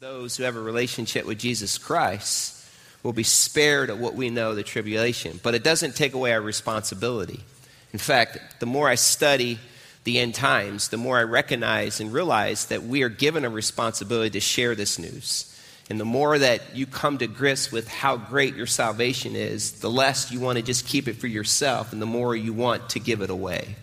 Those who have a relationship with Jesus Christ will be spared of what we know the tribulation, but it doesn't take away our responsibility. In fact, the more I study the end times, the more I recognize and realize that we are given a responsibility to share this news. And the more that you come to grips with how great your salvation is, the less you want to just keep it for yourself, and the more you want to give it away.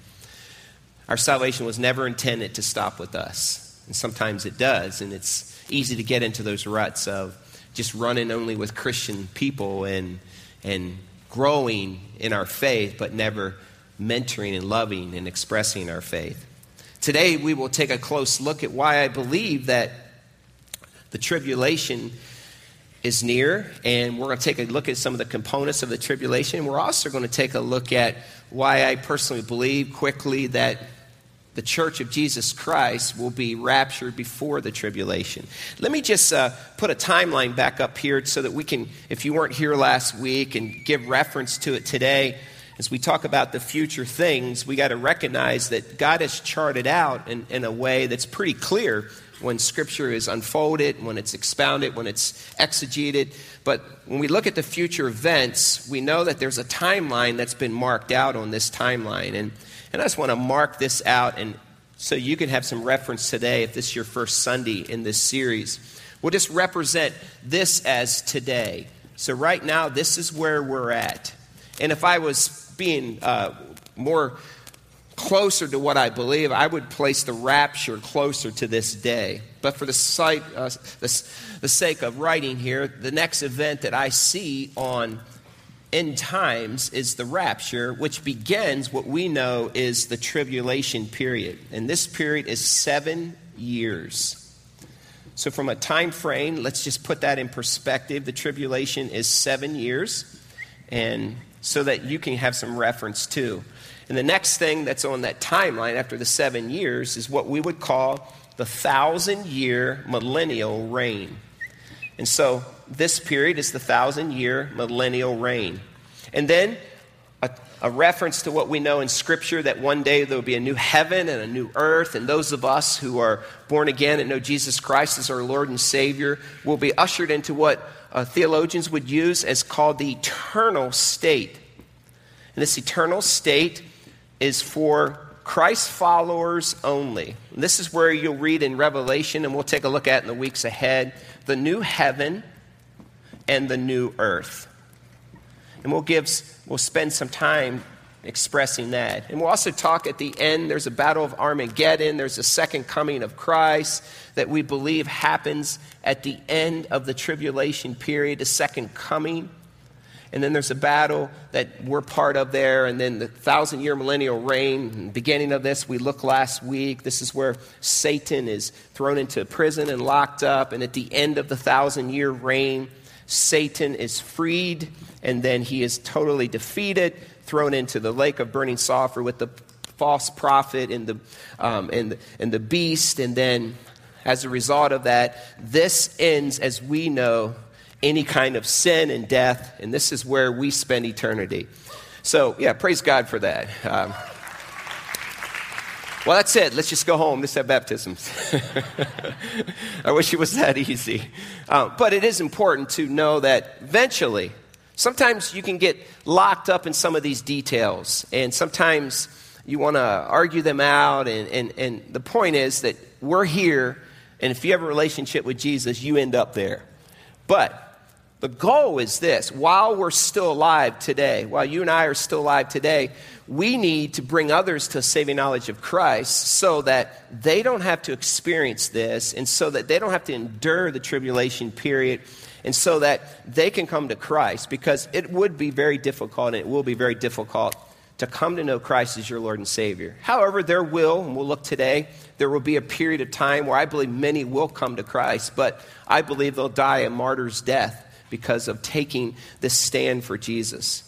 Our salvation was never intended to stop with us, and sometimes it does, and it's easy to get into those ruts of just running only with Christian people and, and growing in our faith, but never mentoring and loving and expressing our faith. Today, we will take a close look at why I believe that the tribulation is near, and we're going to take a look at some of the components of the tribulation. We're also going to take a look at why I personally believe quickly that the church of Jesus Christ will be raptured before the tribulation. Let me just uh, put a timeline back up here so that we can, if you weren't here last week, and give reference to it today. As we talk about the future things, we got to recognize that God has charted out in, in a way that's pretty clear when Scripture is unfolded, when it's expounded, when it's exegeted. But when we look at the future events, we know that there's a timeline that's been marked out on this timeline. And and I just want to mark this out and so you can have some reference today if this is your first Sunday in this series. We'll just represent this as today. So, right now, this is where we're at. And if I was being uh, more closer to what I believe, I would place the rapture closer to this day. But for the, site, uh, the, the sake of writing here, the next event that I see on end times is the rapture, which begins what we know is the tribulation period. And this period is seven years. So, from a time frame, let's just put that in perspective. The tribulation is seven years, and so that you can have some reference too. And the next thing that's on that timeline after the seven years is what we would call the thousand year millennial reign. And so this period is the thousand year millennial reign. And then a, a, reference to what we know in Scripture that one day there will be a new heaven and a new earth, and those of us who are born again and know Jesus Christ as our Lord and Savior will be ushered into what uh, theologians would use as called the eternal state. And this eternal state is for Christ followers only. And this is where you'll read in Revelation, and we'll take a look at in the weeks ahead the new heaven and the new earth. And we'll give we'll spend some time expressing that. And we'll also talk at the end there's a battle of Armageddon, there's a second coming of Christ that we believe happens at the end of the tribulation period, a second coming. And then there's a battle that we're part of there, and then the thousand year millennial reign. Beginning of this, we looked last week. This is where Satan is thrown into prison and locked up. And at the end of the thousand year reign, Satan is freed, and then he is totally defeated, thrown into the lake of burning sulfur with the false prophet and the, um, and, the, and the beast. And then, as a result of that, this ends, as we know, any kind of sin and death, and this is where we spend eternity. So, yeah, praise God for that. Um, well, that's it. Let's just go home. Let's have baptisms. I wish it was that easy. Uh, but it is important to know that eventually, sometimes you can get locked up in some of these details, and sometimes you want to argue them out. And, and, and the point is that we're here, and if you have a relationship with Jesus, you end up there. But the goal is this while we're still alive today, while you and I are still alive today, we need to bring others to a saving knowledge of Christ so that they don't have to experience this and so that they don't have to endure the tribulation period and so that they can come to Christ because it would be very difficult and it will be very difficult to come to know Christ as your Lord and Savior. However, there will, and we'll look today, there will be a period of time where I believe many will come to Christ, but I believe they'll die a martyr's death because of taking this stand for Jesus.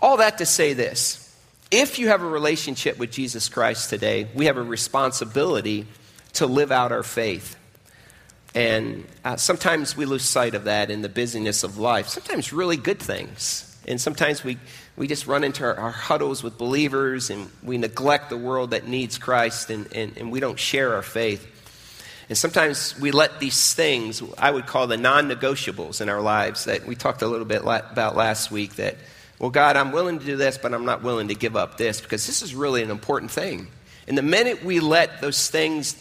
All that to say this if you have a relationship with Jesus Christ today, we have a responsibility to live out our faith. And uh, sometimes we lose sight of that in the busyness of life. Sometimes really good things. And sometimes we, we just run into our, our huddles with believers and we neglect the world that needs Christ and, and, and we don't share our faith. And sometimes we let these things, I would call the non negotiables in our lives, that we talked a little bit about last week, that, well, God, I'm willing to do this, but I'm not willing to give up this because this is really an important thing. And the minute we let those things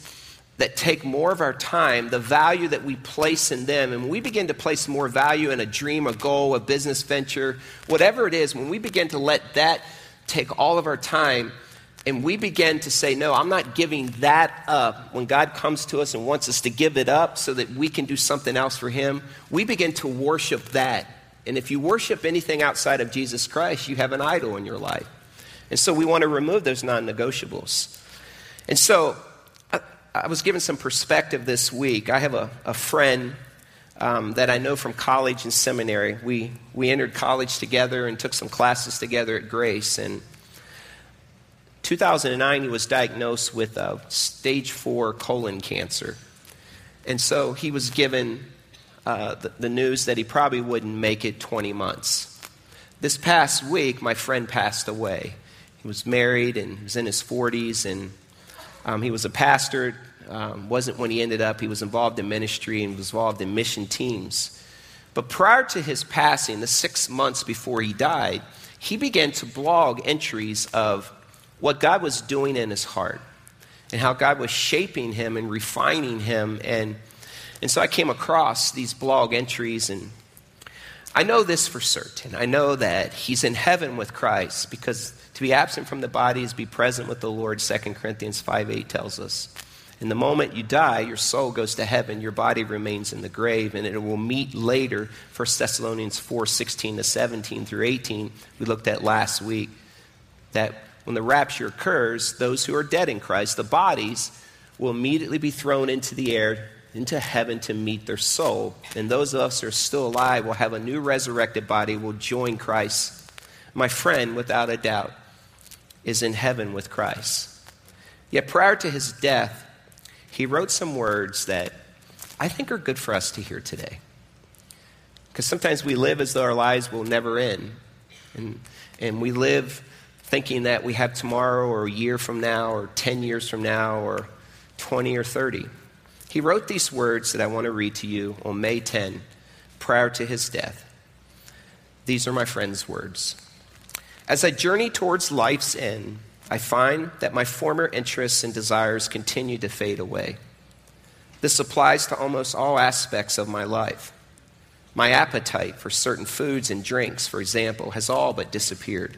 that take more of our time, the value that we place in them, and we begin to place more value in a dream, a goal, a business venture, whatever it is, when we begin to let that take all of our time, and we begin to say, No, I'm not giving that up. When God comes to us and wants us to give it up so that we can do something else for Him, we begin to worship that. And if you worship anything outside of Jesus Christ, you have an idol in your life. And so we want to remove those non negotiables. And so I, I, was given some perspective this week. I have a, a friend um, that I know from college and seminary. We, we entered college together and took some classes together at Grace. And 2009, he was diagnosed with a stage four colon cancer. And so he was given uh, the, the news that he probably wouldn't make it 20 months. This past week, my friend passed away. He was married and he was in his 40s, and um, he was a pastor. Um, wasn't when he ended up. He was involved in ministry and was involved in mission teams. But prior to his passing, the six months before he died, he began to blog entries of what God was doing in his heart and how God was shaping him and refining him. And, and so I came across these blog entries, and I know this for certain. I know that he's in heaven with Christ because to be absent from the body is be present with the Lord, 2 Corinthians 5 8 tells us. In the moment you die, your soul goes to heaven, your body remains in the grave, and it will meet later, 1 Thessalonians 4 16 to 17 through 18, we looked at last week, that when the rapture occurs, those who are dead in Christ, the bodies, will immediately be thrown into the air, into heaven to meet their soul. And those of us who are still alive will have a new resurrected body, will join Christ. My friend, without a doubt, is in heaven with Christ. Yet prior to his death, he wrote some words that I think are good for us to hear today. Because sometimes we live as though our lives will never end. And, and we live thinking that we have tomorrow or a year from now or 10 years from now or 20 or 30. He wrote these words that I want to read to you on May 10, prior to his death. These are my friend's words. As I journey towards life's end, I find that my former interests and desires continue to fade away. This applies to almost all aspects of my life. My appetite for certain foods and drinks, for example, has all but disappeared.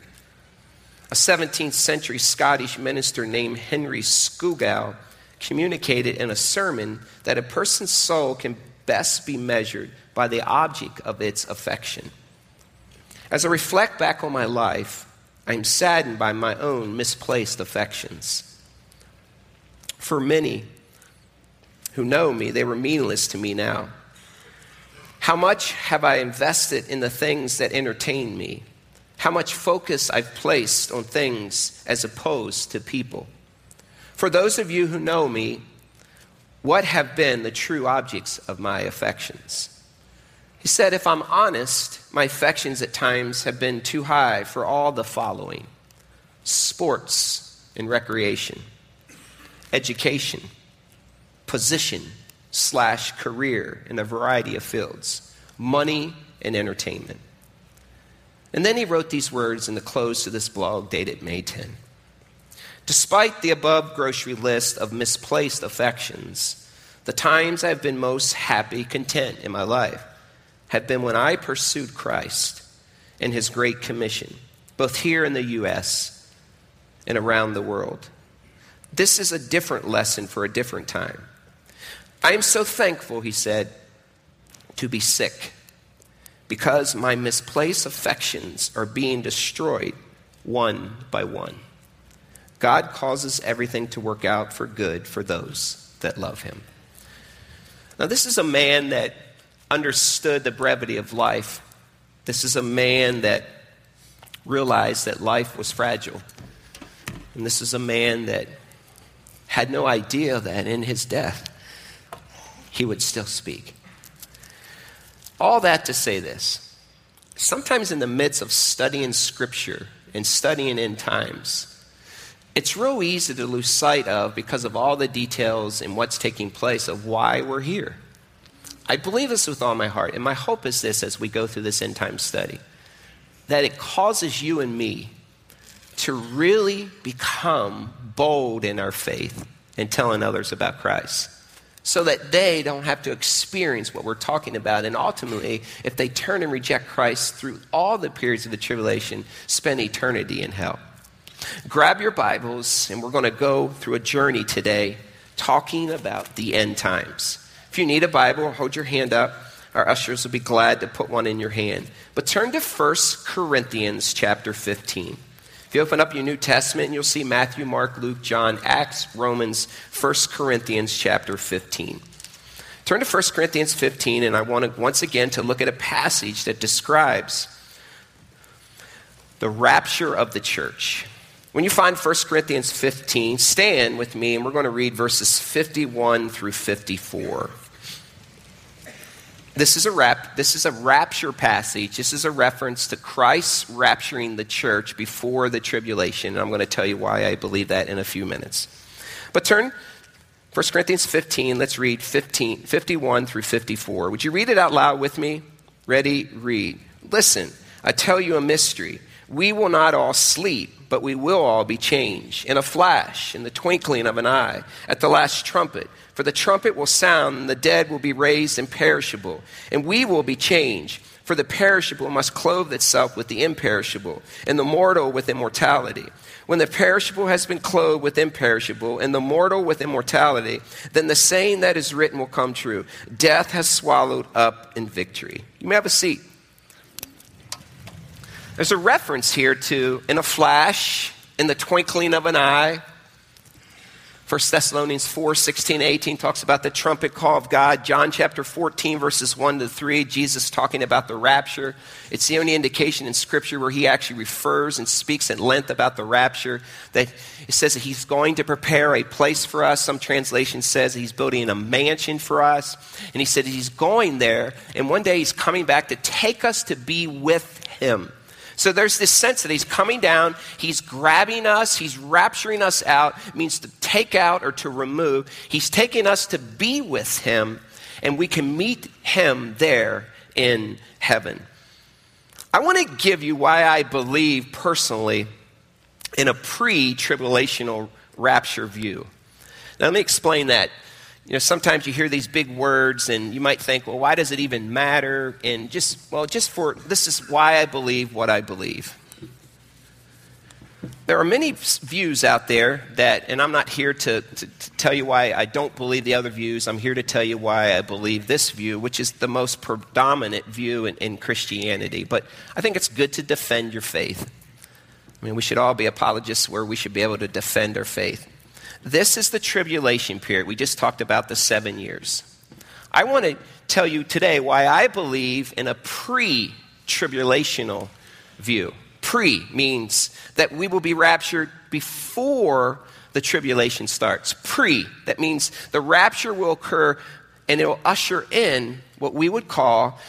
A 17th century Scottish minister named Henry Scougal communicated in a sermon that a person's soul can best be measured by the object of its affection. As I reflect back on my life, I am saddened by my own misplaced affections. For many who know me, they were meaningless to me now. How much have I invested in the things that entertain me? how much focus I've placed on things as opposed to people. For those of you who know me, what have been the true objects of my affections? He said, If I'm honest, my affections at times have been too high for all the following sports and recreation, education, position slash career in a variety of fields, money and entertainment. And then he wrote these words in the close to this blog dated May 10. Despite the above grocery list of misplaced affections, the times I've been most happy, content in my life have been when I pursued Christ and his great commission, both here in the U.S. and around the world. This is a different lesson for a different time. I am so thankful, he said, to be sick because my misplaced affections are being destroyed one by one. God causes everything to work out for good for those that love him. Now, this is a man that understood the brevity of life. This is a man that realized that life was fragile. And this is a man that had no idea that in his death, he would still speak. All that to say this. Sometimes, in the midst of studying Scripture and studying end times, it's real easy to lose sight of because of all the details and what's taking place of why we're here. I believe this with all my heart, and my hope is this as we go through this end time study that it causes you and me to really become bold in our faith and telling others about Christ so that they don't have to experience what we're talking about. And ultimately, if they turn and reject Christ through all the periods of the tribulation, spend eternity in hell. Grab your Bibles, and we're going to go through a journey today talking about the end times. If you need a Bible, hold your hand up. Our ushers will be glad to put one in your hand. But turn to 1 Corinthians chapter 15. If you open up your New Testament, you'll see Matthew, Mark, Luke, John, Acts, Romans, 1 Corinthians chapter 15. Turn to 1 Corinthians 15, and I want to once again to look at a passage that describes the rapture of the church. When you find 1 Corinthians 15, stand with me, and we're going to read verses 51 through 54. This is a rap, this is a rapture passage. This is a reference to Christ rapturing the church before the tribulation. And I'm going to tell you why I believe that in a few minutes. But turn 1 Corinthians 15, let's read 15, 51 through 54. Would you read it out loud with me? Ready? Read. Listen, I tell you a mystery. We will not all sleep, but we will all be changed in a flash, in the twinkling of an eye, at the last trumpet. For the trumpet will sound, and the dead will be raised imperishable, and we will be changed. For the perishable must clothe itself with the imperishable, and the mortal with immortality. When the perishable has been clothed with imperishable, and the mortal with immortality, then the saying that is written will come true Death has swallowed up in victory. You may have a seat. There's a reference here to in a flash, in the twinkling of an eye, 1 Thessalonians 4 16, 18 talks about the trumpet call of God. John chapter 14, verses 1 to 3, Jesus talking about the rapture. It's the only indication in Scripture where he actually refers and speaks at length about the rapture. That it says that he's going to prepare a place for us. Some translation says he's building a mansion for us. And he said he's going there, and one day he's coming back to take us to be with him. So there's this sense that he's coming down, he's grabbing us, he's rapturing us out, means to take out or to remove. He's taking us to be with him, and we can meet him there in heaven. I want to give you why I believe personally in a pre tribulational rapture view. Now, let me explain that. You know, sometimes you hear these big words and you might think, well, why does it even matter? And just, well, just for, this is why I believe what I believe. There are many views out there that, and I'm not here to, to, to, tell you why I don't believe the other views. I'm here to tell you why I believe this view, which is the most predominant view in, in Christianity. But I think it's good to defend your faith. I mean, we should all be apologists where we should be able to defend our faith. This is the tribulation period. We just talked about the seven years. I want to tell you today why I believe in a pre tribulational view. Pre means that we will be raptured before the tribulation starts. Pre, that means the rapture will occur and it will usher in what we would call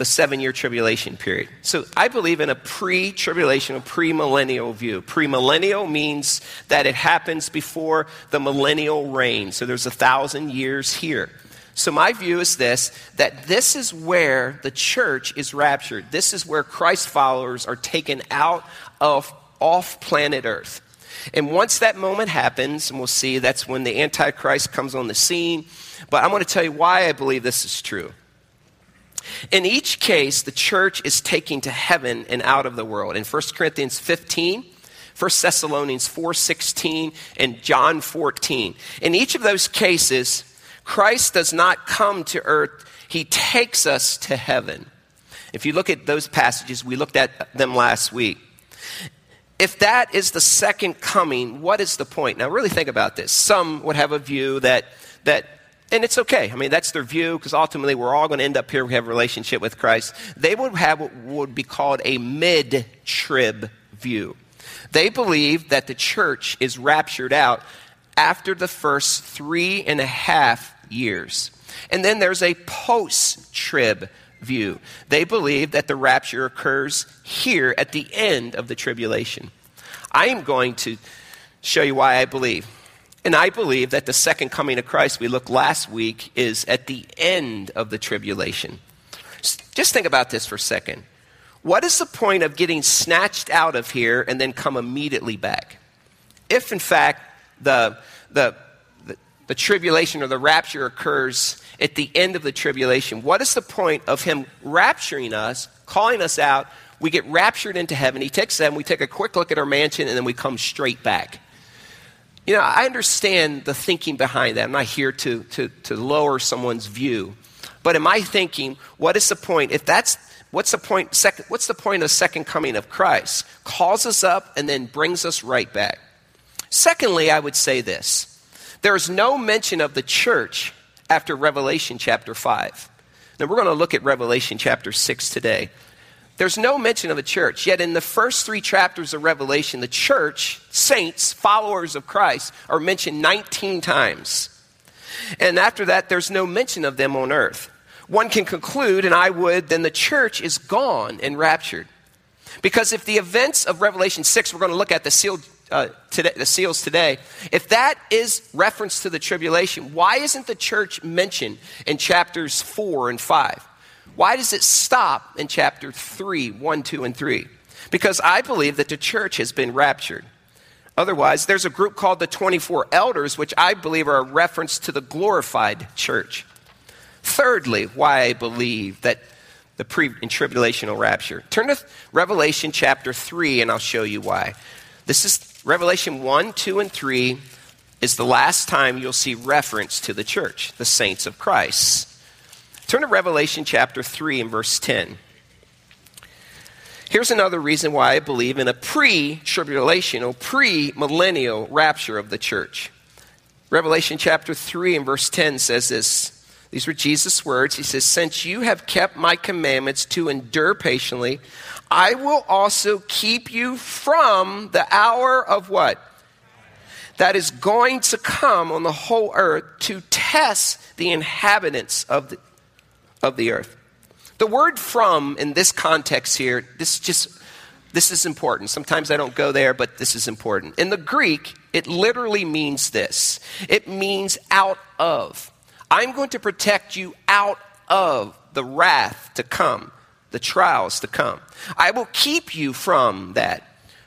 the seven year tribulation period. So I believe in a pre tribulational, pre millennial view. Pre millennial means that it happens before the millennial reign. So there's a thousand years here. So my view is this that this is where the church is raptured. This is where Christ followers are taken out of off planet Earth. And once that moment happens, and we'll see that's when the Antichrist comes on the scene. But I'm going to tell you why I believe this is true. In each case, the church is taking to heaven and out of the world. In 1 Corinthians 15, 1 Thessalonians 4:16 and John 14. In each of those cases, Christ does not come to earth, he takes us to heaven. If you look at those passages, we looked at them last week. If that is the second coming, what is the point? Now really think about this. Some would have a view that that and it's okay. I mean, that's their view because ultimately we're all going to end up here. We have a relationship with Christ. They would have what would be called a mid trib view. They believe that the church is raptured out after the first three and a half years. And then there's a post trib view. They believe that the rapture occurs here at the end of the tribulation. I am going to show you why I believe. And I believe that the second coming of Christ we looked last week is at the end of the tribulation. Just think about this for a second. What is the point of getting snatched out of here and then come immediately back? If, in fact, the, the, the, tribulation or the rapture occurs at the end of the tribulation, what is the point of him rapturing us, calling us out? We get raptured into heaven. He takes them, we take a quick look at our mansion, and then we come straight back. You know, I understand the thinking behind that. I'm not here to, to, to lower someone's view. But in my thinking, what is the point? If that's what's the point, second, what's the point of the second coming of Christ? Calls us up and then brings us right back. Secondly, I would say this there is no mention of the church after Revelation chapter 5. Now, we're going to look at Revelation chapter 6 today. There's no mention of a church. Yet in the first three chapters of Revelation, the church, saints, followers of Christ, are mentioned 19 times. And after that, there's no mention of them on earth. One can conclude, and I would, then the church is gone and raptured. Because if the events of Revelation 6, we're going to look at the, uh, today, the seals today, if that is reference to the tribulation, why isn't the church mentioned in chapters 4 and 5? Why does it stop in chapter 3, 1, 2, and 3? Because I believe that the church has been raptured. Otherwise, there's a group called the 24 elders, which I believe are a reference to the glorified church. Thirdly, why I believe that the pre and tribulational rapture. Turn to Revelation chapter 3, and I'll show you why. This is Revelation 1, 2, and 3 is the last time you'll see reference to the church, the saints of Christ. Turn to Revelation chapter 3 and verse 10. Here's another reason why I believe in a pre tribulational, pre millennial rapture of the church. Revelation chapter 3 and verse 10 says this. These were Jesus' words. He says, Since you have kept my commandments to endure patiently, I will also keep you from the hour of what? That is going to come on the whole earth to test the inhabitants of the, of the earth. The word from in this context here, this just this is important. Sometimes I don't go there, but this is important. In the Greek, it literally means this. It means out of. I'm going to protect you out of the wrath to come, the trials to come. I will keep you from that.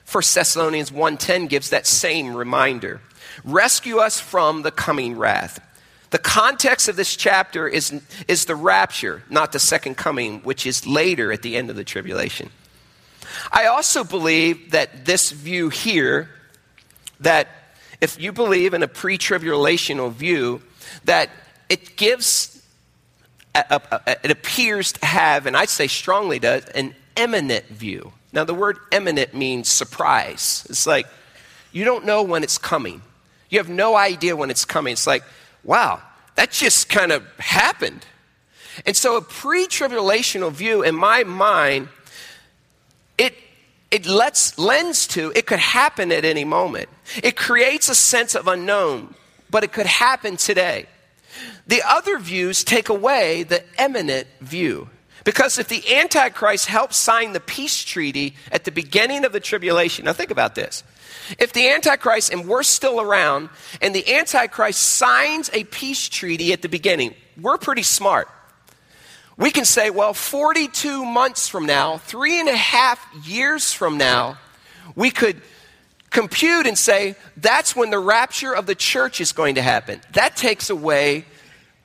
1 Thessalonians 1:10 gives that same reminder. Rescue us from the coming wrath. The context of this chapter is, is the rapture, not the second coming, which is later at the end of the tribulation. I also believe that this view here, that if you believe in a pre tribulational view, that it gives, it appears to have, and I'd say strongly does, an imminent view. Now, the word imminent means surprise. It's like you don't know when it's coming, you have no idea when it's coming. It's like, wow, that just kind of happened. And so, a pre tribulational view, in my mind, it, it lets, lends to it could happen at any moment. It creates a sense of unknown, but it could happen today. The other views take away the imminent view. Because if the Antichrist helps sign the peace treaty at the beginning of the tribulation, now think about this. If the Antichrist, and we're still around, and the Antichrist signs a peace treaty at the beginning, we're pretty smart. We can say, well, 42 months from now, three and a half years from now, we could compute and say, that's when the rapture of the church is going to happen. That takes away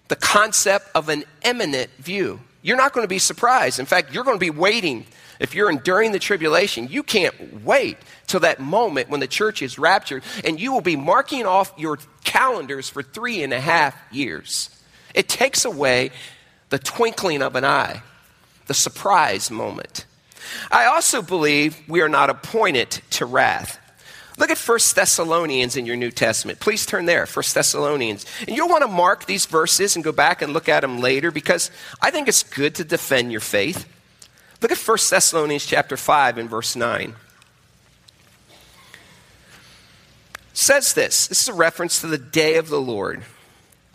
the concept of an imminent view. You're not going to be surprised. In fact, you're going to be waiting if you're enduring the tribulation, you can't wait till that moment when the church is raptured, and you will be marking off your calendars for three and a half years. It takes away the twinkling of an eye, the surprise moment. I also believe we are not appointed to wrath. Look at 1 Thessalonians in your New Testament. Please turn there, 1 Thessalonians. And you'll want to mark these verses and go back and look at them later because I think it's good to defend your faith. Look at 1 Thessalonians chapter 5 and verse 9. It says this. This is a reference to the day of the Lord.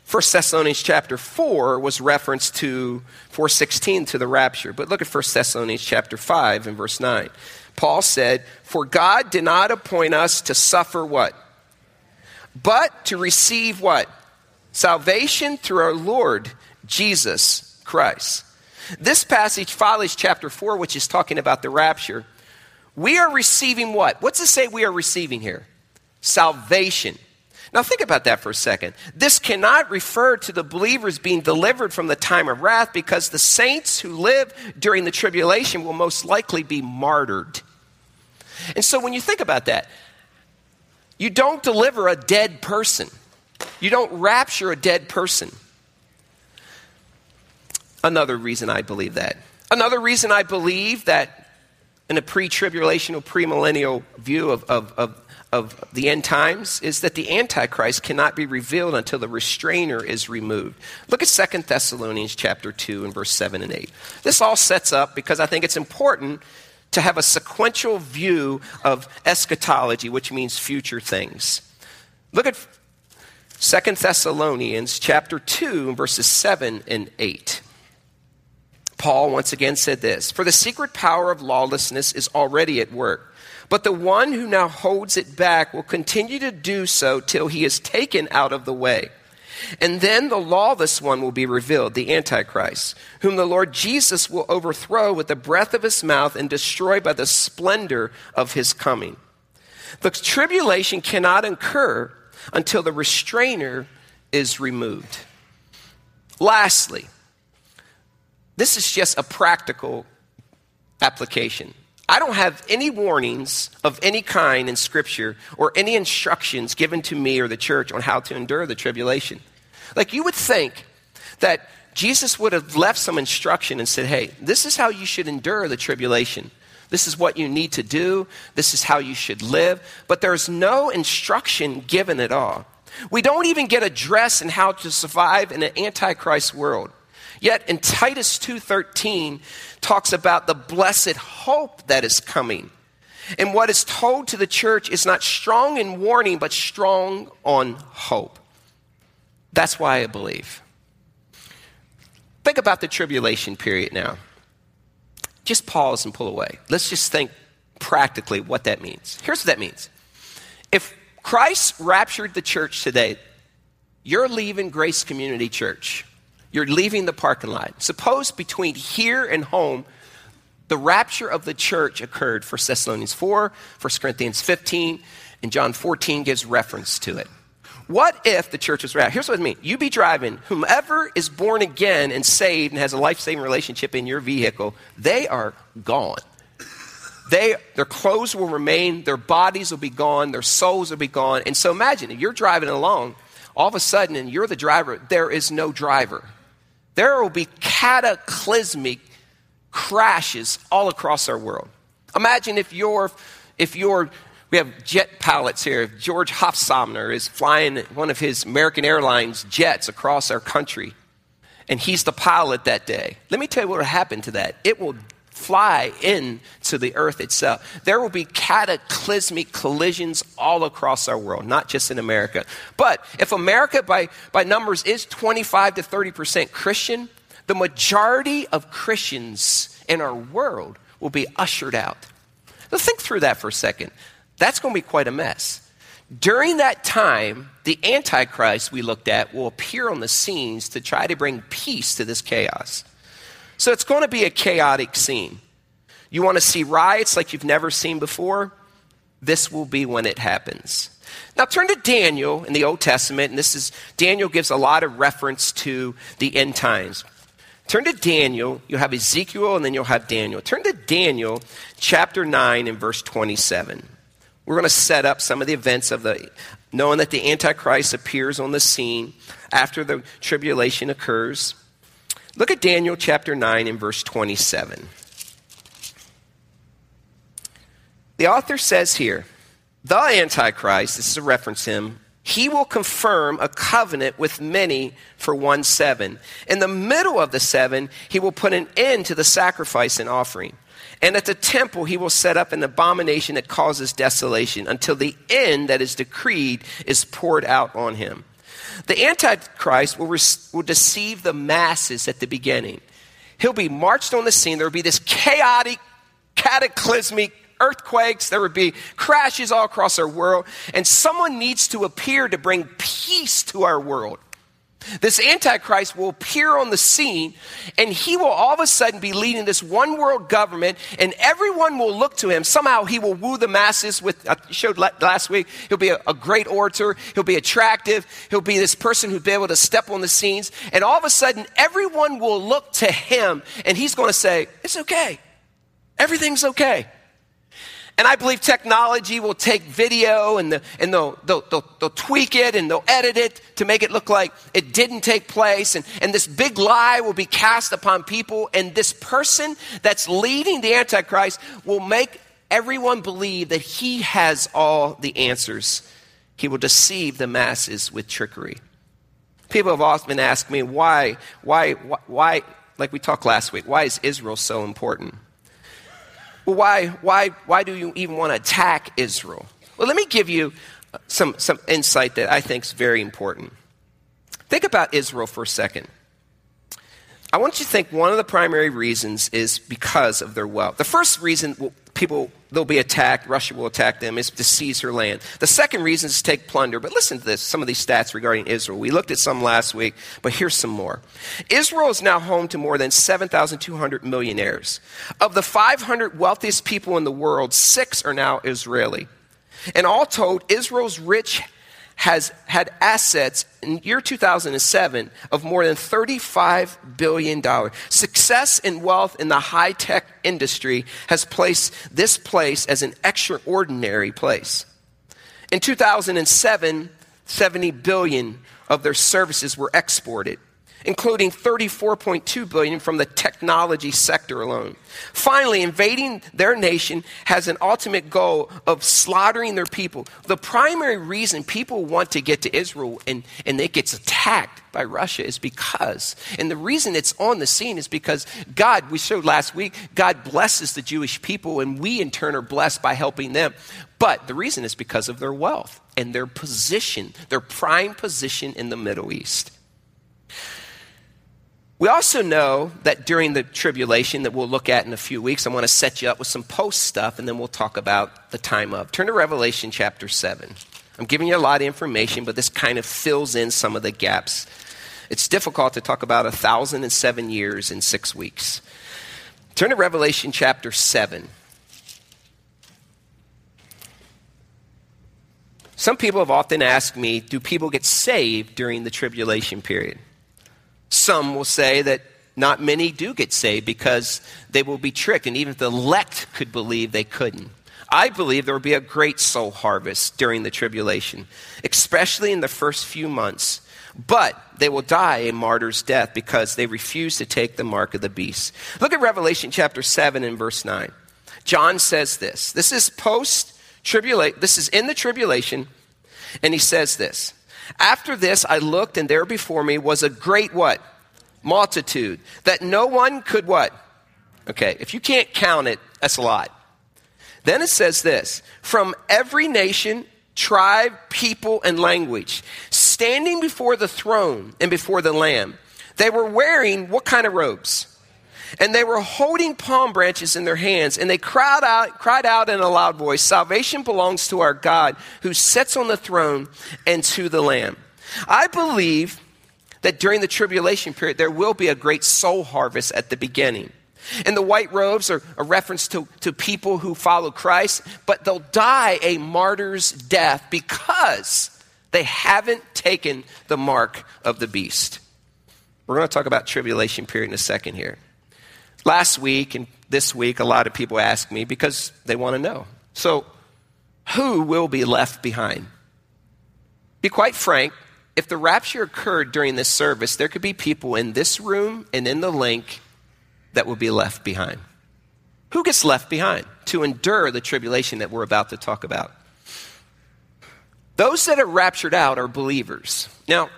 1 Thessalonians chapter 4 was reference to 416 to the rapture. But look at 1 Thessalonians chapter 5 and verse 9. Paul said, For God did not appoint us to suffer what? but to receive what? Salvation through our Lord Jesus Christ. This passage follows chapter 4, which is talking about the rapture. We are receiving what? What's it say we are receiving here? Salvation. Now, think about that for a second. This cannot refer to the believers being delivered from the time of wrath because the saints who live during the tribulation will most likely be martyred. And so, when you think about that, you don't deliver a dead person, you don't rapture a dead person. Another reason I believe that. Another reason I believe that in a pre tribulational, premillennial view of, of, of, of the end times is that the Antichrist cannot be revealed until the restrainer is removed. Look at Second Thessalonians chapter 2 and verse 7 and 8. This all sets up because I think it's important to have a sequential view of eschatology, which means future things. Look at Second Thessalonians chapter 2 verses 7 and 8. Paul once again said this For the secret power of lawlessness is already at work, but the one who now holds it back will continue to do so till he is taken out of the way. And then the lawless one will be revealed, the Antichrist, whom the Lord Jesus will overthrow with the breath of his mouth and destroy by the splendor of his coming. The tribulation cannot occur until the restrainer is removed. Lastly, this is just a practical application. I don't have any warnings of any kind in Scripture or any instructions given to me or the church on how to endure the tribulation. Like you would think that Jesus would have left some instruction and said, hey, this is how you should endure the tribulation. This is what you need to do. This is how you should live. But there's no instruction given at all. We don't even get a dress in how to survive in an antichrist world. Yet in Titus 2:13 talks about the blessed hope that is coming. And what is told to the church is not strong in warning but strong on hope. That's why I believe. Think about the tribulation period now. Just pause and pull away. Let's just think practically what that means. Here's what that means. If Christ raptured the church today, you're leaving Grace Community Church. You're leaving the parking lot. Suppose between here and home, the rapture of the church occurred for Thessalonians 4, 1 Corinthians 15, and John 14 gives reference to it. What if the church was raptured? Here's what I mean. You be driving, whomever is born again and saved and has a life saving relationship in your vehicle, they are gone. They, their clothes will remain, their bodies will be gone, their souls will be gone. And so imagine if you're driving along, all of a sudden, and you're the driver, there is no driver. There will be cataclysmic crashes all across our world. Imagine if you're, if you're, we have jet pilots here. If George Hofstadter is flying one of his American Airlines jets across our country, and he's the pilot that day. Let me tell you what will happen to that. It will fly into the earth itself. There will be cataclysmic collisions all across our world, not just in America. But if America, by, by numbers, is 25 to 30% Christian, the majority of Christians in our world will be ushered out. Let's think through that for a second. That's going to be quite a mess. During that time, the Antichrist we looked at will appear on the scenes to try to bring peace to this chaos. So it's going to be a chaotic scene. You want to see riots like you've never seen before? This will be when it happens. Now turn to Daniel in the Old Testament, and this is Daniel gives a lot of reference to the end times. Turn to Daniel, you'll have Ezekiel, and then you'll have Daniel. Turn to Daniel chapter 9 and verse 27. We're going to set up some of the events of the knowing that the Antichrist appears on the scene after the tribulation occurs. Look at Daniel chapter 9 and verse 27. The author says here, the Antichrist, this is a reference him, he will confirm a covenant with many for one seven. In the middle of the seven, he will put an end to the sacrifice and offering. And at the temple, he will set up an abomination that causes desolation until the end that is decreed is poured out on him. The Antichrist will, will deceive the masses at the beginning. He'll be marched on the scene. There will be this chaotic, cataclysmic earthquakes, there would be crashes all across our world, and someone needs to appear to bring peace to our world. This Antichrist will appear on the scene, and he will all of a sudden be leading this one world government, and everyone will look to him. Somehow he will woo the masses with, uh, I showed last week, he'll be a, a great orator, he'll be attractive, he'll be this person who'll be able to step on the scenes, and all of a sudden everyone will look to him, and he's going to say, It's okay. Everything's okay. And I believe technology will take video and, the, and they'll, they'll, they'll, they'll, tweak it and they'll edit it to make it look like it didn't take place. And, and this big lie will be cast upon people. And this person that's leading the Antichrist will make everyone believe that he has all the answers. He will deceive the masses with trickery. People have often asked me, why, why, why, why like we talked last week, why is Israel so important? Well, why, why, why do you even want to attack Israel? Well, let me give you some, some insight that I think is very important. Think about Israel for a second. I want you to think one of the primary reasons is because of their wealth. The first reason people they'll be attacked, Russia will attack them, is to seize her land. The second reason is to take plunder. But listen to this, some of these stats regarding Israel. We looked at some last week, but here's some more. Israel is now home to more than 7,200 millionaires. Of the 500 wealthiest people in the world, six are now Israeli. And all told, Israel's rich has had assets in year 2007 of more than $35 billion. Success and wealth in the high tech industry has placed this place as an extraordinary place. In 2007, 70 billion of their services were exported including 34.2 billion from the technology sector alone. Finally, invading their nation has an ultimate goal of slaughtering their people. The primary reason people want to get to Israel and, and it gets attacked by Russia is because, and the reason it's on the scene is because God, we showed last week, God blesses the Jewish people and we in turn are blessed by helping them. But the reason is because of their wealth and their position, their prime position in the Middle East. We also know that during the tribulation that we'll look at in a few weeks, I want to set you up with some post stuff and then we'll talk about the time of. Turn to Revelation chapter 7. I'm giving you a lot of information, but this kind of fills in some of the gaps. It's difficult to talk about a thousand and seven years in six weeks. Turn to Revelation chapter 7. Some people have often asked me, do people get saved during the tribulation period? Some will say that not many do get saved because they will be tricked, and even if the elect could believe they couldn't. I believe there will be a great soul harvest during the tribulation, especially in the first few months. But they will die a martyr's death because they refuse to take the mark of the beast. Look at Revelation chapter 7 and verse 9. John says this. This is post tribulation, this is in the tribulation, and he says this. After this, I looked, and there before me was a great what? Multitude. That no one could what? Okay, if you can't count it, that's a lot. Then it says this from every nation, tribe, people, and language, standing before the throne and before the Lamb. They were wearing what kind of robes? And they were holding palm branches in their hands, and they cried out, cried out in a loud voice Salvation belongs to our God who sits on the throne and to the Lamb. I believe that during the tribulation period, there will be a great soul harvest at the beginning. And the white robes are a reference to, to people who follow Christ, but they'll die a martyr's death because they haven't taken the mark of the beast. We're going to talk about tribulation period in a second here. Last week and this week, a lot of people ask me because they want to know. So, who will be left behind? Be quite frank, if the rapture occurred during this service, there could be people in this room and in the link that will be left behind. Who gets left behind to endure the tribulation that we're about to talk about? Those that are raptured out are believers. Now,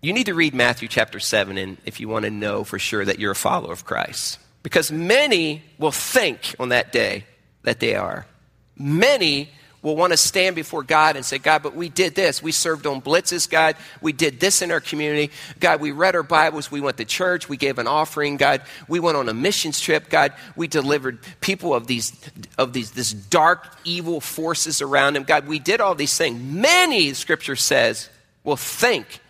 you need to read Matthew chapter 7 and if you want to know for sure that you're a follower of Christ. Because many will think on that day that they are. Many will want to stand before God and say, God, but we did this. We served on blitzes, God. We did this in our community. God, we read our Bibles. We went to church. We gave an offering. God, we went on a missions trip. God, we delivered people of these, of these, this dark, evil forces around them. God, we did all these things. Many, scripture says, will think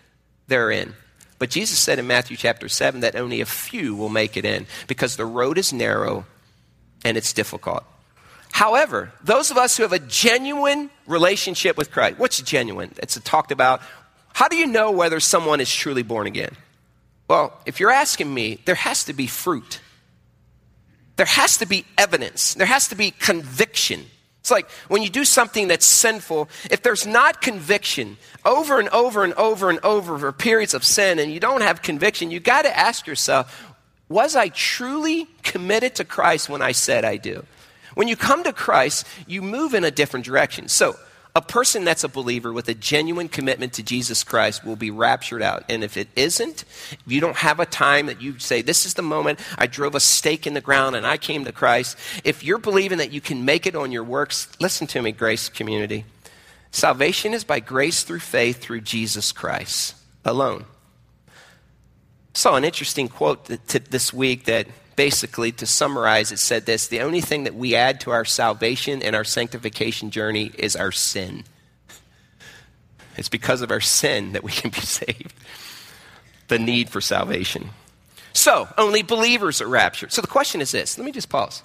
they're. But Jesus said in Matthew chapter 7 that only a few will make it in because the road is narrow and it's difficult. However, those of us who have a genuine relationship with Christ, what's genuine? It's talked about. How do you know whether someone is truly born again? Well, if you're asking me, there has to be fruit. There has to be evidence. There has to be conviction. It's like when you do something that's sinful, if there's not conviction over and over and over and over for periods of sin and you don't have conviction, you got to ask yourself, was I truly committed to Christ when I said I do? When you come to Christ, you move in a different direction. So, a person that's a believer with a genuine commitment to Jesus Christ will be raptured out. And if it isn't, if you don't have a time that you say, This is the moment I drove a stake in the ground and I came to Christ, if you're believing that you can make it on your works, listen to me, Grace Community. Salvation is by grace through faith through Jesus Christ alone. I saw an interesting quote this week that basically, to summarize, it said this the only thing that we add to our salvation and our sanctification journey is our sin. It's because of our sin that we can be saved. The need for salvation. So, only believers are raptured. So the question is this let me just pause.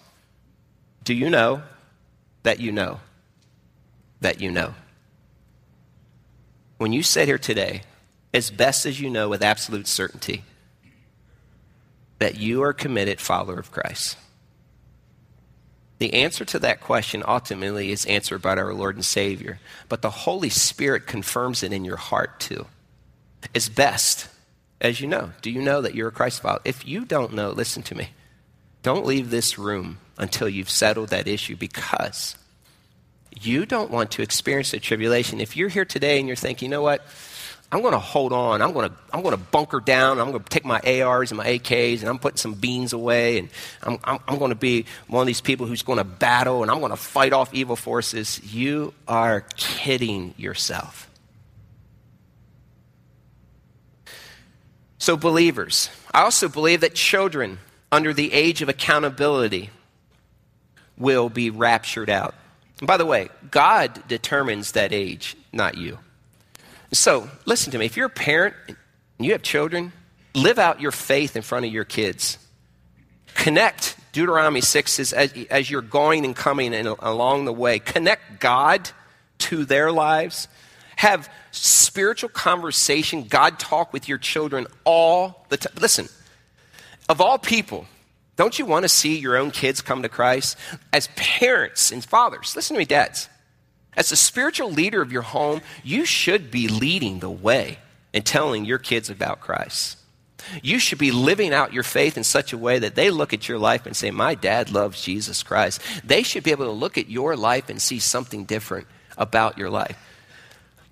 Do you know that you know that you know? When you sit here today, as best as you know with absolute certainty, that you are a committed follower of Christ? The answer to that question ultimately is answered by our Lord and Savior, but the Holy Spirit confirms it in your heart too. It's best, as you know. Do you know that you're a Christ follower? If you don't know, listen to me. Don't leave this room until you've settled that issue because you don't want to experience the tribulation. If you're here today and you're thinking, you know what? I'm going to hold on. I'm going to, I'm going to bunker down. I'm going to take my ARs and my AKs and I'm putting some beans away. And I'm, I'm, I'm going to be one of these people who's going to battle and I'm going to fight off evil forces. You are kidding yourself. So, believers, I also believe that children under the age of accountability will be raptured out. And by the way, God determines that age, not you. So, listen to me. If you're a parent and you have children, live out your faith in front of your kids. Connect, Deuteronomy 6 says, as, as you're going and coming and along the way, connect God to their lives. Have spiritual conversation, God talk with your children all the time. Listen, of all people, don't you want to see your own kids come to Christ? As parents and fathers, listen to me, dads. As a spiritual leader of your home, you should be leading the way and telling your kids about Christ. You should be living out your faith in such a way that they look at your life and say, My dad loves Jesus Christ. They should be able to look at your life and see something different about your life.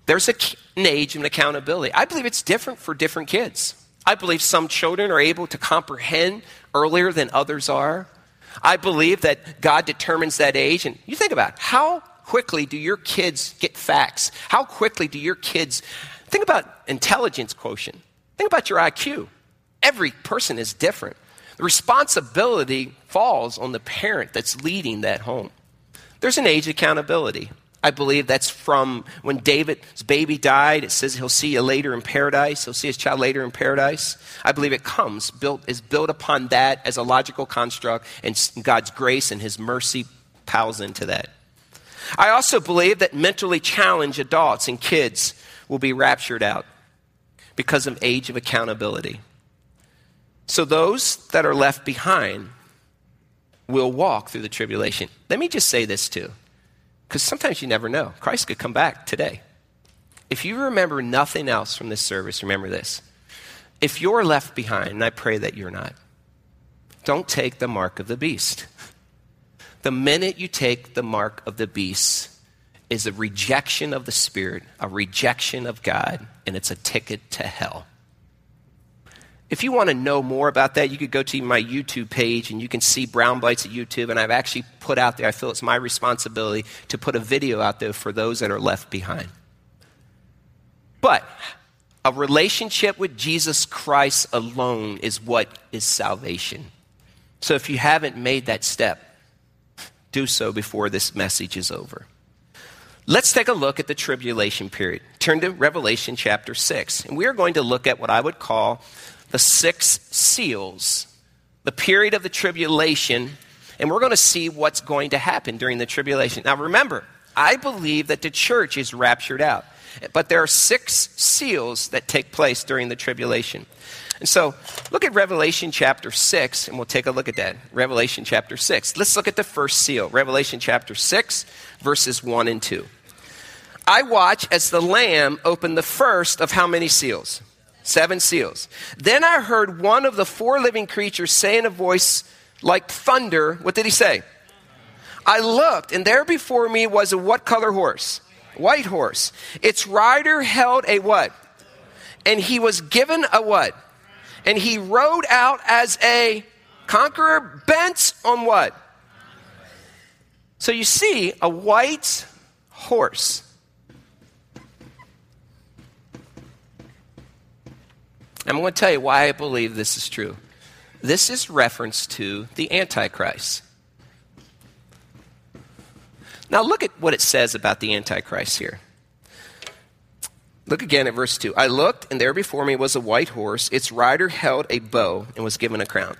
There's an age of accountability. I believe it's different for different kids. I believe some children are able to comprehend earlier than others are. I believe that God determines that age. And you think about it, how quickly do your kids get facts? How quickly do your kids think about intelligence quotient? Think about your IQ. Every person is different. The responsibility falls on the parent that's leading that home. There's an age accountability. I believe that's from when David's baby died. It says he'll see you later in paradise. He'll see his child later in paradise. I believe it comes, built, is built upon that as a logical construct, and God's grace and his mercy piles into that. I also believe that mentally challenged adults and kids will be raptured out because of age of accountability. So those that are left behind will walk through the tribulation. Let me just say this too, because sometimes you never know. Christ could come back today. If you remember nothing else from this service, remember this. If you're left behind, and I pray that you're not, don't take the mark of the beast. The minute you take the mark of the beast, is a rejection of the Spirit, a rejection of God, and it's a ticket to hell. If you want to know more about that, you could go to my YouTube page and you can see Brown Bites at YouTube. And I've actually put out there, I feel it's my responsibility to put a video out there for those that are left behind. But a relationship with Jesus Christ alone is what is salvation. So if you haven't made that step, do so before this message is over. Let's take a look at the tribulation period. Turn to Revelation chapter 6. And we are going to look at what I would call the six seals, the period of the tribulation, and we're going to see what's going to happen during the tribulation. Now, remember, I believe that the church is raptured out, but there are six seals that take place during the tribulation. And so, look at Revelation chapter 6, and we'll take a look at that. Revelation chapter 6. Let's look at the first seal. Revelation chapter 6, verses 1 and 2. I watch as the Lamb opened the first of how many seals? Seven seals. Then I heard one of the four living creatures say in a voice like thunder, What did he say? I looked, and there before me was a what color horse? White horse. Its rider held a what? And he was given a what? And he rode out as a conqueror bent on what? So you see a white horse. I'm going to tell you why I believe this is true. This is reference to the Antichrist. Now, look at what it says about the Antichrist here. Look again at verse 2. I looked, and there before me was a white horse. Its rider held a bow and was given a crown.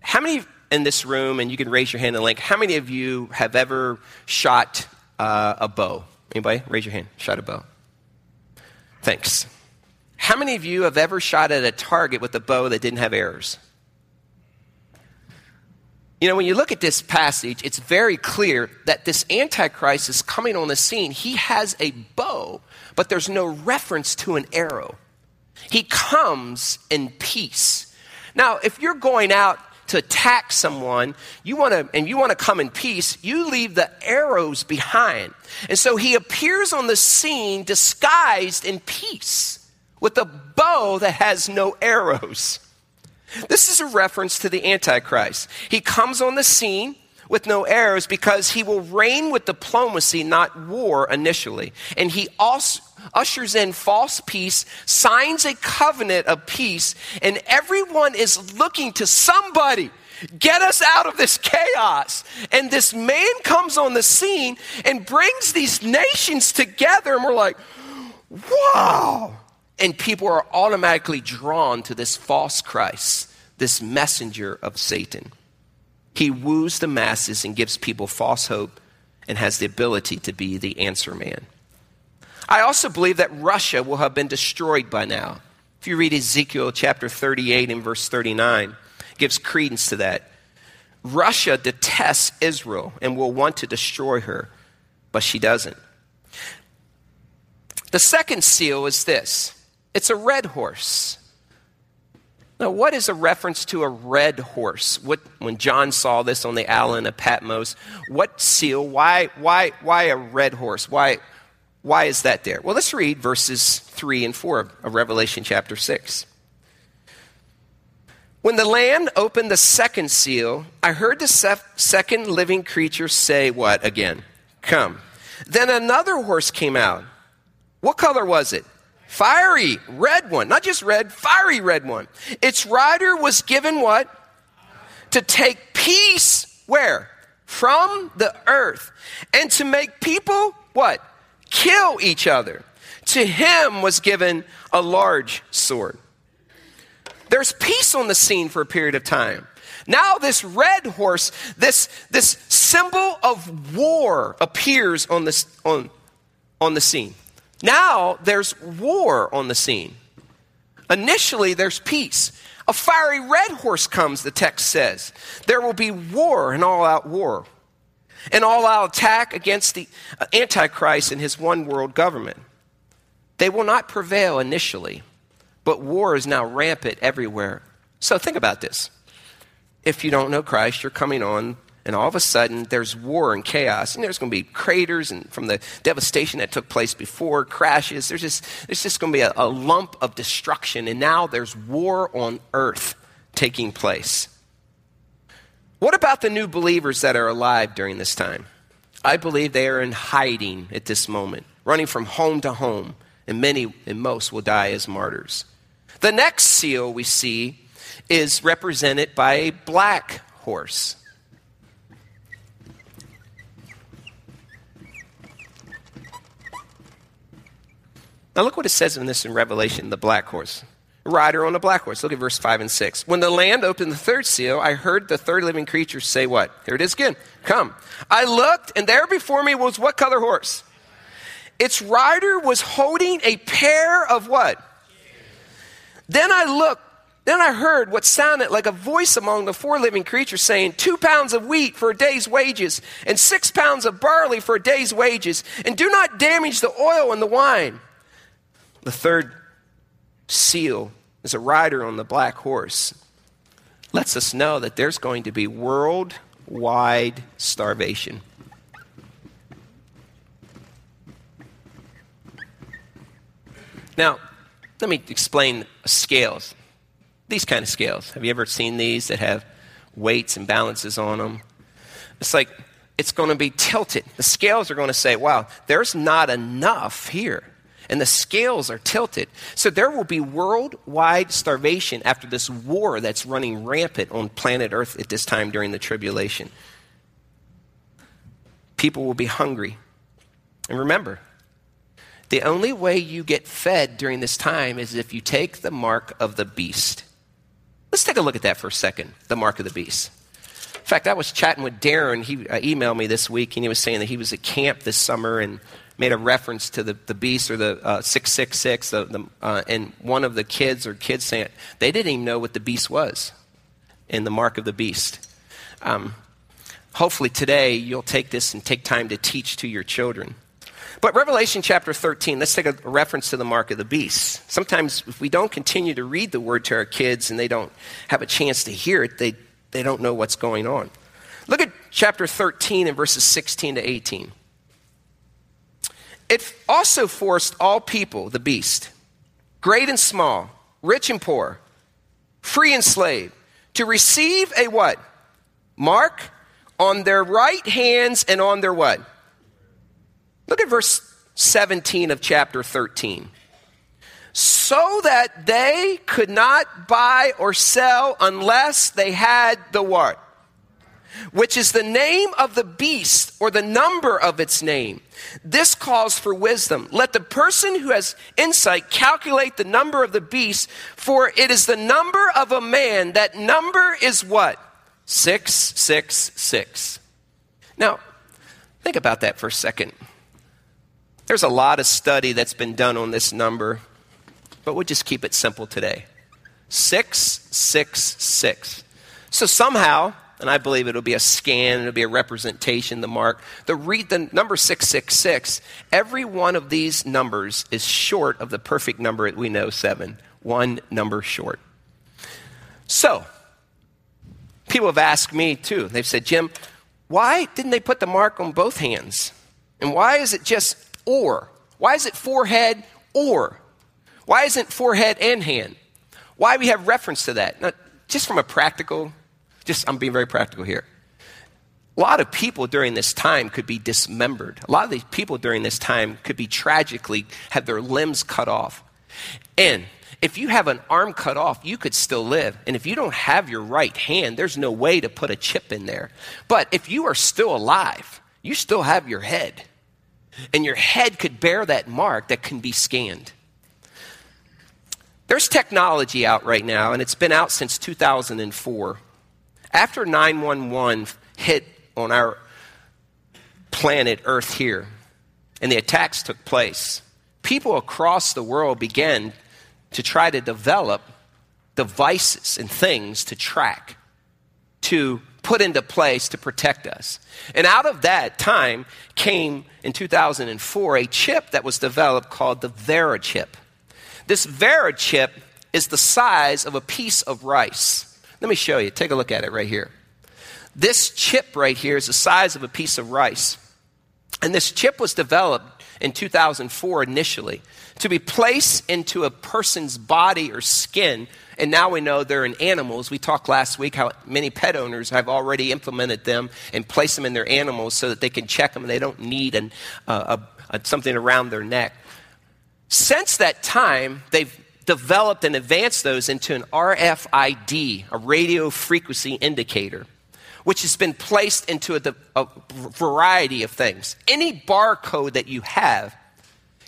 How many in this room, and you can raise your hand and link, how many of you have ever shot uh, a bow? Anybody? Raise your hand. Shot a bow. Thanks. How many of you have ever shot at a target with a bow that didn't have arrows? You know, when you look at this passage, it's very clear that this Antichrist is coming on the scene. He has a bow, but there's no reference to an arrow. He comes in peace. Now, if you're going out to attack someone, you want to, and you want to come in peace, you leave the arrows behind. And so he appears on the scene disguised in peace with a bow that has no arrows. This is a reference to the Antichrist. He comes on the scene with no arrows because he will reign with diplomacy, not war initially. And he also ushers in false peace, signs a covenant of peace, and everyone is looking to somebody. Get us out of this chaos. And this man comes on the scene and brings these nations together, and we're like, wow and people are automatically drawn to this false Christ, this messenger of Satan. He woos the masses and gives people false hope and has the ability to be the answer man. I also believe that Russia will have been destroyed by now. If you read Ezekiel chapter 38 and verse 39, gives credence to that. Russia detests Israel and will want to destroy her, but she doesn't. The second seal is this it's a red horse. Now, what is a reference to a red horse? What, when John saw this on the island of Patmos, what seal? Why, why, why a red horse? Why, why is that there? Well, let's read verses 3 and 4 of Revelation chapter 6. When the Lamb opened the second seal, I heard the second living creature say, What again? Come. Then another horse came out. What color was it? Fiery red one, not just red, fiery red one. Its rider was given what? To take peace where? From the earth. And to make people what? Kill each other. To him was given a large sword. There's peace on the scene for a period of time. Now, this red horse, this, this symbol of war appears on, this, on, on the scene. Now there's war on the scene. Initially, there's peace. A fiery red horse comes, the text says. There will be war, an all out war, an all out attack against the uh, Antichrist and his one world government. They will not prevail initially, but war is now rampant everywhere. So think about this. If you don't know Christ, you're coming on And all of a sudden, there's war and chaos. And there's going to be craters and from the devastation that took place before, crashes. There's just, there's just going to be a, a lump of destruction. And now there's war on earth taking place. What about the new believers that are alive during this time? I believe they are in hiding at this moment, running from home to home, and many and most will die as martyrs. The next seal we see is represented by a black horse. Now, look what it says in this in Revelation the black horse. Rider on a black horse. Look at verse 5 and 6. When the land opened the third seal, I heard the third living creature say, What? Here it is again. Come. I looked, and there before me was what color horse? Its rider was holding a pair of what? Then I looked, then I heard what sounded like a voice among the four living creatures saying, Two pounds of wheat for a day's wages, and six pounds of barley for a day's wages, and do not damage the oil and the wine. The third seal is a rider on the black horse. Lets us know that there's going to be worldwide starvation. Now, let me explain scales. These kind of scales. Have you ever seen these that have weights and balances on them? It's like it's going to be tilted. The scales are going to say, wow, there's not enough here and the scales are tilted. So there will be worldwide starvation after this war that's running rampant on planet Earth at this time during the tribulation. People will be hungry. And remember, the only way you get fed during this time is if you take the mark of the beast. Let's take a look at that for a second the mark of the beast. In fact, I was chatting with Darren. He uh, emailed me this week, and he was saying that he was at camp this summer and made a reference to the, the beast or the uh, 666, the, the, uh, and one of the kids or kids saying they didn't even know what the beast was in the mark of the beast. Um, hopefully today you'll take this and take time to teach to your children. But Revelation chapter 13, let's take a reference to the mark of the beast. Sometimes if we don't continue to read the word to our kids and they don't have a chance to hear it, they, they don't know what's going on. Look at chapter 13 and verses 16 to 18. It also forced all people, the beast, great and small, rich and poor, free and slave, to receive a what? Mark on their right hands and on their what? Look at verse 17 of chapter 13. So that they could not buy or sell unless they had the what? which is the name of the beast or the number of its name. This calls for wisdom. Let the person who has insight calculate the number of the beast, for it is the number of a man. That number is what? 666. Now, think about that for a second. There's a lot of study that's been done on this number, but we'll just keep it simple today. 666. So somehow, and I believe it'll be a scan, it'll be a representation, the mark. The, read, the number 666, every one of these numbers is short of the perfect number that we know, seven. One number short. So, people have asked me too. They've said, Jim, why didn't they put the mark on both hands? And why is it just or? Why is it forehead or? Why isn't forehead and hand? Why we have reference to that? Now, just from a practical just, I'm being very practical here. A lot of people during this time could be dismembered. A lot of these people during this time could be tragically have their limbs cut off. And if you have an arm cut off, you could still live. And if you don't have your right hand, there's no way to put a chip in there. But if you are still alive, you still have your head. And your head could bear that mark that can be scanned. There's technology out right now, and it's been out since 2004 after 911 hit on our planet Earth here, and the attacks took place, people across the world began to try to develop devices and things to track, to put into place to protect us. And out of that time came in 2004 a chip that was developed called the VeriChip. This VeriChip is the size of a piece of rice. Let me show you. Take a look at it right here. This chip right here is the size of a piece of rice. And this chip was developed in 2004 initially to be placed into a person's body or skin. And now we know they're in animals. We talked last week how many pet owners have already implemented them and placed them in their animals so that they can check them and they don't need an, uh, a, a, something around their neck. Since that time, they've developed and advanced those into an RFID, a radio frequency indicator which has been placed into a, a, variety of things. Any barcode that you have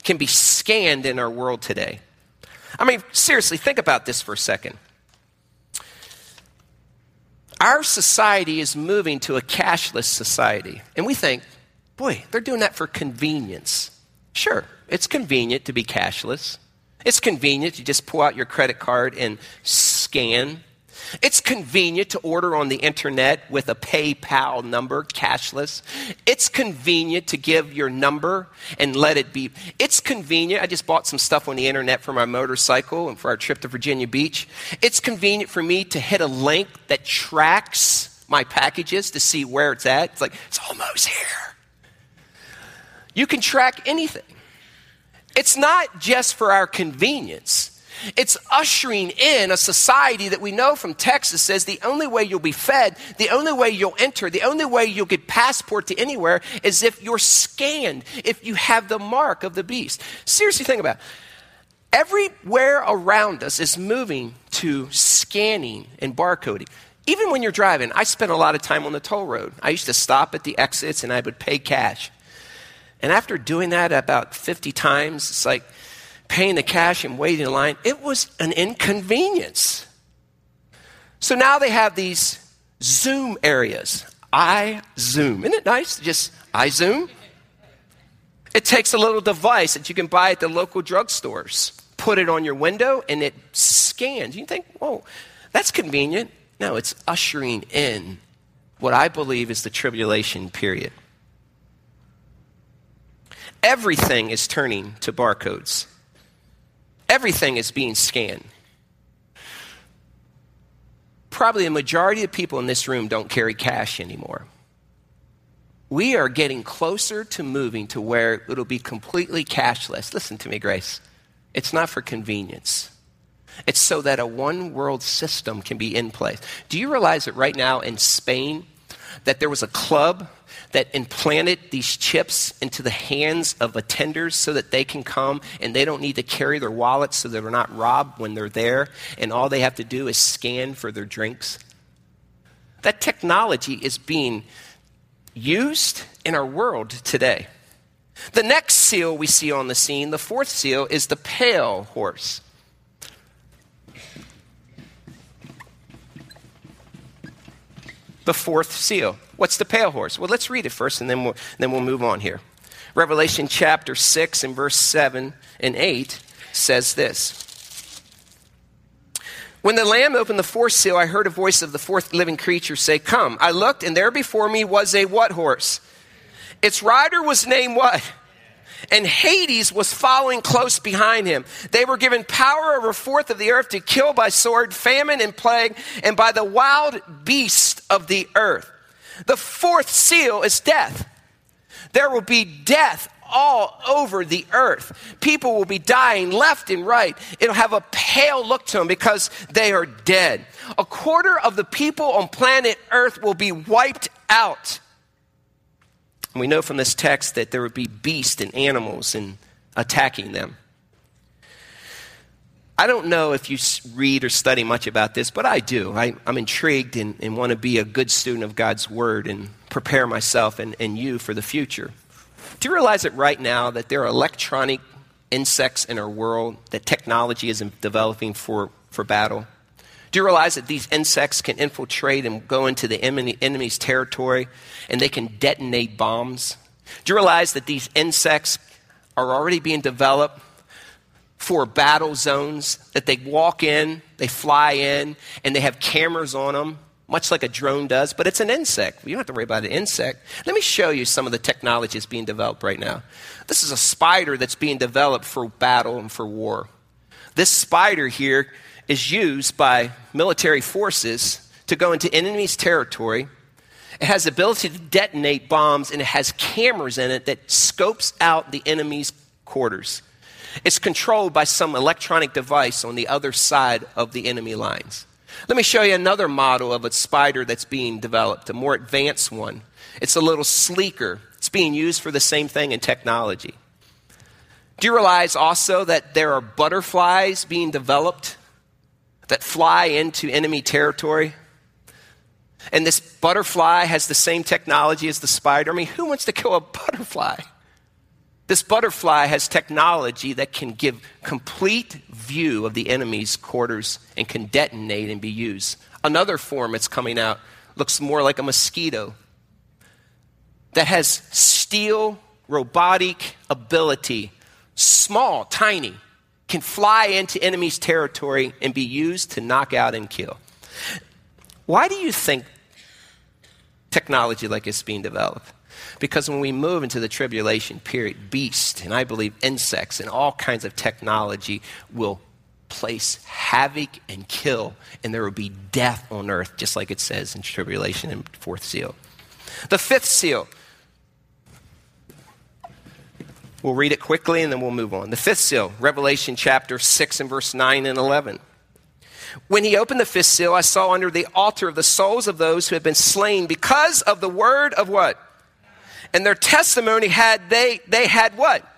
can be scanned in our world today. I mean, seriously, think about this for a second. Our society is moving to a cashless society, and we think, boy, they're doing that for convenience. Sure, it's convenient to be cashless. It's convenient to just pull out your credit card and scan it's convenient to order on the internet with a PayPal number, cashless. It's convenient to give your number and let it be. It's convenient. I just bought some stuff on the internet for my motorcycle and for our trip to Virginia Beach. It's convenient for me to hit a link that tracks my packages to see where it's at. It's like, it's almost here. You can track anything. It's not just for our convenience. It's ushering in a society that we know from Texas says the only way you'll be fed, the only way you'll enter, the only way you'll get passport to anywhere is if you're scanned, if you have the mark of the beast. Seriously, think about it. Everywhere around us is moving to scanning and barcoding. Even when you're driving, I spent a lot of time on the toll road. I used to stop at the exits and I would pay cash. And after doing that about 50 times, it's like, paying the cash and waiting in line, it was an inconvenience. So now they have these Zoom areas. I Zoom. Isn't it nice? Just I Zoom. It takes a little device that you can buy at the local drugstores. Put it on your window and it scans. You think, whoa, that's convenient. No, it's ushering in what I believe is the tribulation period. Everything is turning to barcodes. Everything is being scanned. Probably a majority of people in this room don't carry cash anymore. We are getting closer to moving to where it'll be completely cashless. Listen to me, Grace. It's not for convenience. It's so that a one world system can be in place. Do you realize that right now in Spain that there was a club that implanted these chips into the hands of attenders so that they can come and they don't need to carry their wallets so they're not robbed when they're there, and all they have to do is scan for their drinks. That technology is being used in our world today. The next seal we see on the scene, the fourth seal, is the pale horse. The fourth seal. What's the pale horse? Well, let's read it first and then we'll, then we'll move on here. Revelation chapter 6 and verse 7 and 8 says this. When the Lamb opened the fourth seal, I heard a voice of the fourth living creature say, Come. I looked, and there before me was a what horse? Its rider was named what? And Hades was following close behind him. They were given power over a fourth of the earth to kill by sword, famine, and plague, and by the wild beast of the earth. The fourth seal is death. There will be death all over the earth. People will be dying left and right. It'll have a pale look to them because they are dead. A quarter of the people on planet earth will be wiped out. And we know from this text that there would be beasts and animals and attacking them. I don't know if you read or study much about this, but I do. I, am intrigued and, and, want to be a good student of God's Word and prepare myself and, and you for the future. Do you realize that right now that there are electronic insects in our world that technology is developing for, for battle? Do you realize that these insects can infiltrate and go into the enemy's territory and they can detonate bombs? Do you realize that these insects are already being developed for battle zones that they walk in, they fly in, and they have cameras on them, much like a drone does, but it's an insect. You don't have to worry about an insect. Let me show you some of the technology that's being developed right now. This is a spider that's being developed for battle and for war. This spider here is used by military forces to go into enemy's territory It has the ability to detonate bombs and it has cameras in it that scopes out the enemy's quarters. It's controlled by some electronic device on the other side of the enemy lines. Let me show you another model of a spider that's being developed, a more advanced one. It's a little sleeker. It's being used for the same thing in technology. Do you realize also that there are butterflies being developed that fly into enemy territory? And this butterfly has the same technology as the spider. I mean, who wants to kill a butterfly? This butterfly has technology that can give complete view of the enemy's quarters and can detonate and be used. Another form it's coming out looks more like a mosquito that has steel robotic ability, small, tiny, can fly into enemy's territory and be used to knock out and kill. Why do you think technology like this is being developed? Because when we move into the tribulation period, beasts, and I believe insects and all kinds of technology will place havoc and kill, and there will be death on earth, just like it says in tribulation and fourth seal. The fifth seal. We'll read it quickly and then we'll move on. The fifth seal, Revelation chapter 6 and verse 9 and 11. When he opened the fifth seal, I saw under the altar of the souls of those who had been slain because of the word of what? And their testimony had they they had what?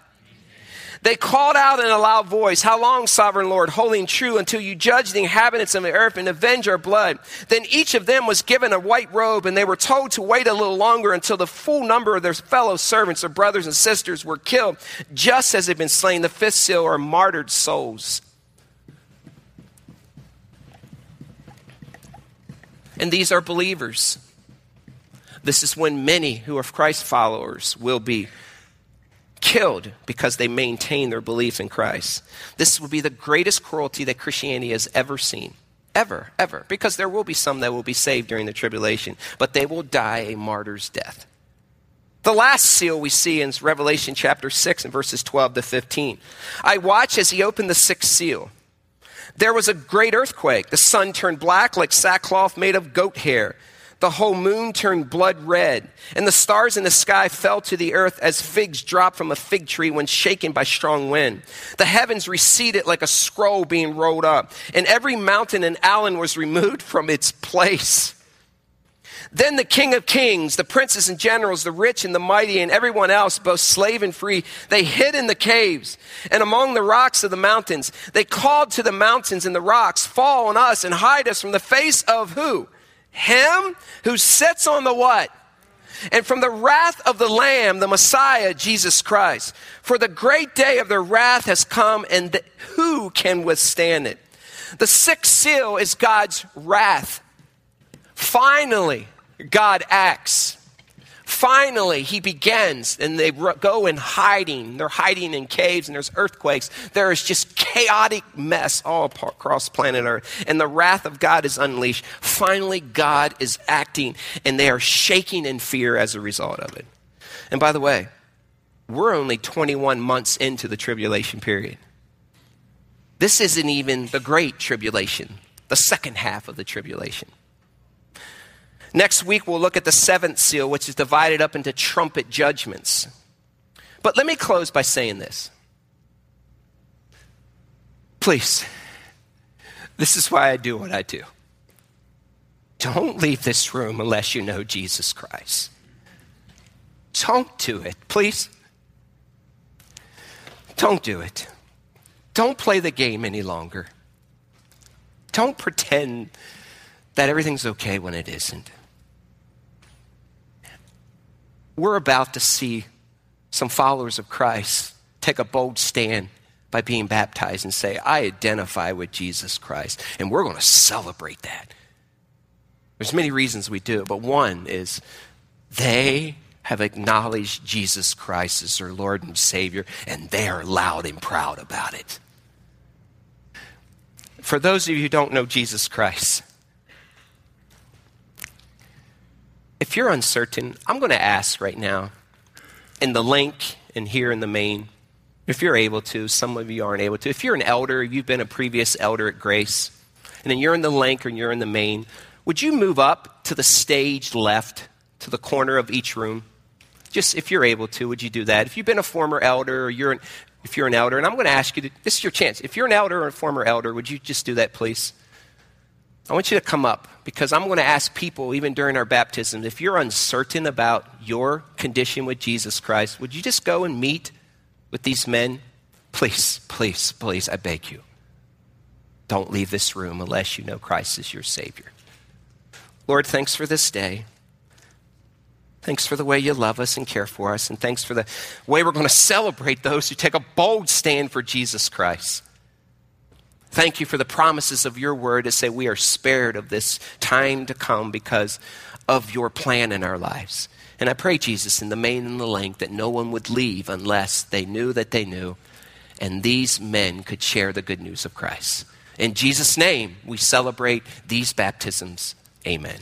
They called out in a loud voice, How long, sovereign Lord, holy and true, until you judge the inhabitants of the earth and avenge our blood? Then each of them was given a white robe, and they were told to wait a little longer until the full number of their fellow servants or brothers and sisters were killed, just as they'd been slain. The fifth seal are martyred souls. And these are believers. This is when many who are Christ followers will be killed because they maintain their belief in Christ. This will be the greatest cruelty that Christianity has ever seen. Ever, ever. Because there will be some that will be saved during the tribulation, but they will die a martyr's death. The last seal we see in Revelation chapter 6 and verses 12 to 15. I watched as he opened the sixth seal. There was a great earthquake. The sun turned black like sackcloth made of goat hair the whole moon turned blood red, and the stars in the sky fell to the earth as figs drop from a fig tree when shaken by strong wind. The heavens receded like a scroll being rolled up, and every mountain and island was removed from its place. Then the King of Kings, the princes and generals, the rich and the mighty, and everyone else, both slave and free, they hid in the caves and among the rocks of the mountains. They called to the mountains and the rocks, Fall on us and hide us from the face of who? Him who sits on the what? And from the wrath of the Lamb, the Messiah, Jesus Christ. For the great day of their wrath has come, and who can withstand it? The sixth seal is God's wrath. Finally, God acts. Finally, he begins, and they go in hiding. They're hiding in caves, and there's earthquakes. There is just chaotic mess all across planet Earth, and the wrath of God is unleashed. Finally, God is acting, and they are shaking in fear as a result of it. And by the way, we're only 21 months into the tribulation period. This isn't even the great tribulation, the second half of the tribulation. Next week, we'll look at the seventh seal, which is divided up into trumpet judgments. But let me close by saying this. Please, this is why I do what I do. Don't leave this room unless you know Jesus Christ. Don't do it, please. Don't do it. Don't play the game any longer. Don't pretend that everything's okay when it isn't we're about to see some followers of Christ take a bold stand by being baptized and say, I identify with Jesus Christ. And we're going to celebrate that. There's many reasons we do it, but one is they have acknowledged Jesus Christ as their Lord and Savior, and they are loud and proud about it. For those of you who don't know Jesus Christ, if you're uncertain, I'm going to ask right now in the link and here in the main, if you're able to, some of you aren't able to. If you're an elder, you've been a previous elder at Grace, and then you're in the link and you're in the main, would you move up to the stage left to the corner of each room? Just if you're able to, would you do that? If you've been a former elder or you're an, if you're an elder, and I'm going to ask you, to, this is your chance. If you're an elder or a former elder, would you just do that, please? I want you to come up because I'm going to ask people, even during our baptism, if you're uncertain about your condition with Jesus Christ, would you just go and meet with these men? Please, please, please, I beg you. Don't leave this room unless you know Christ is your Savior. Lord, thanks for this day. Thanks for the way you love us and care for us. And thanks for the way we're going to celebrate those who take a bold stand for Jesus Christ. Thank you for the promises of your word to say we are spared of this time to come because of your plan in our lives. And I pray, Jesus, in the main and the length, that no one would leave unless they knew that they knew, and these men could share the good news of Christ. In Jesus' name, we celebrate these baptisms. Amen.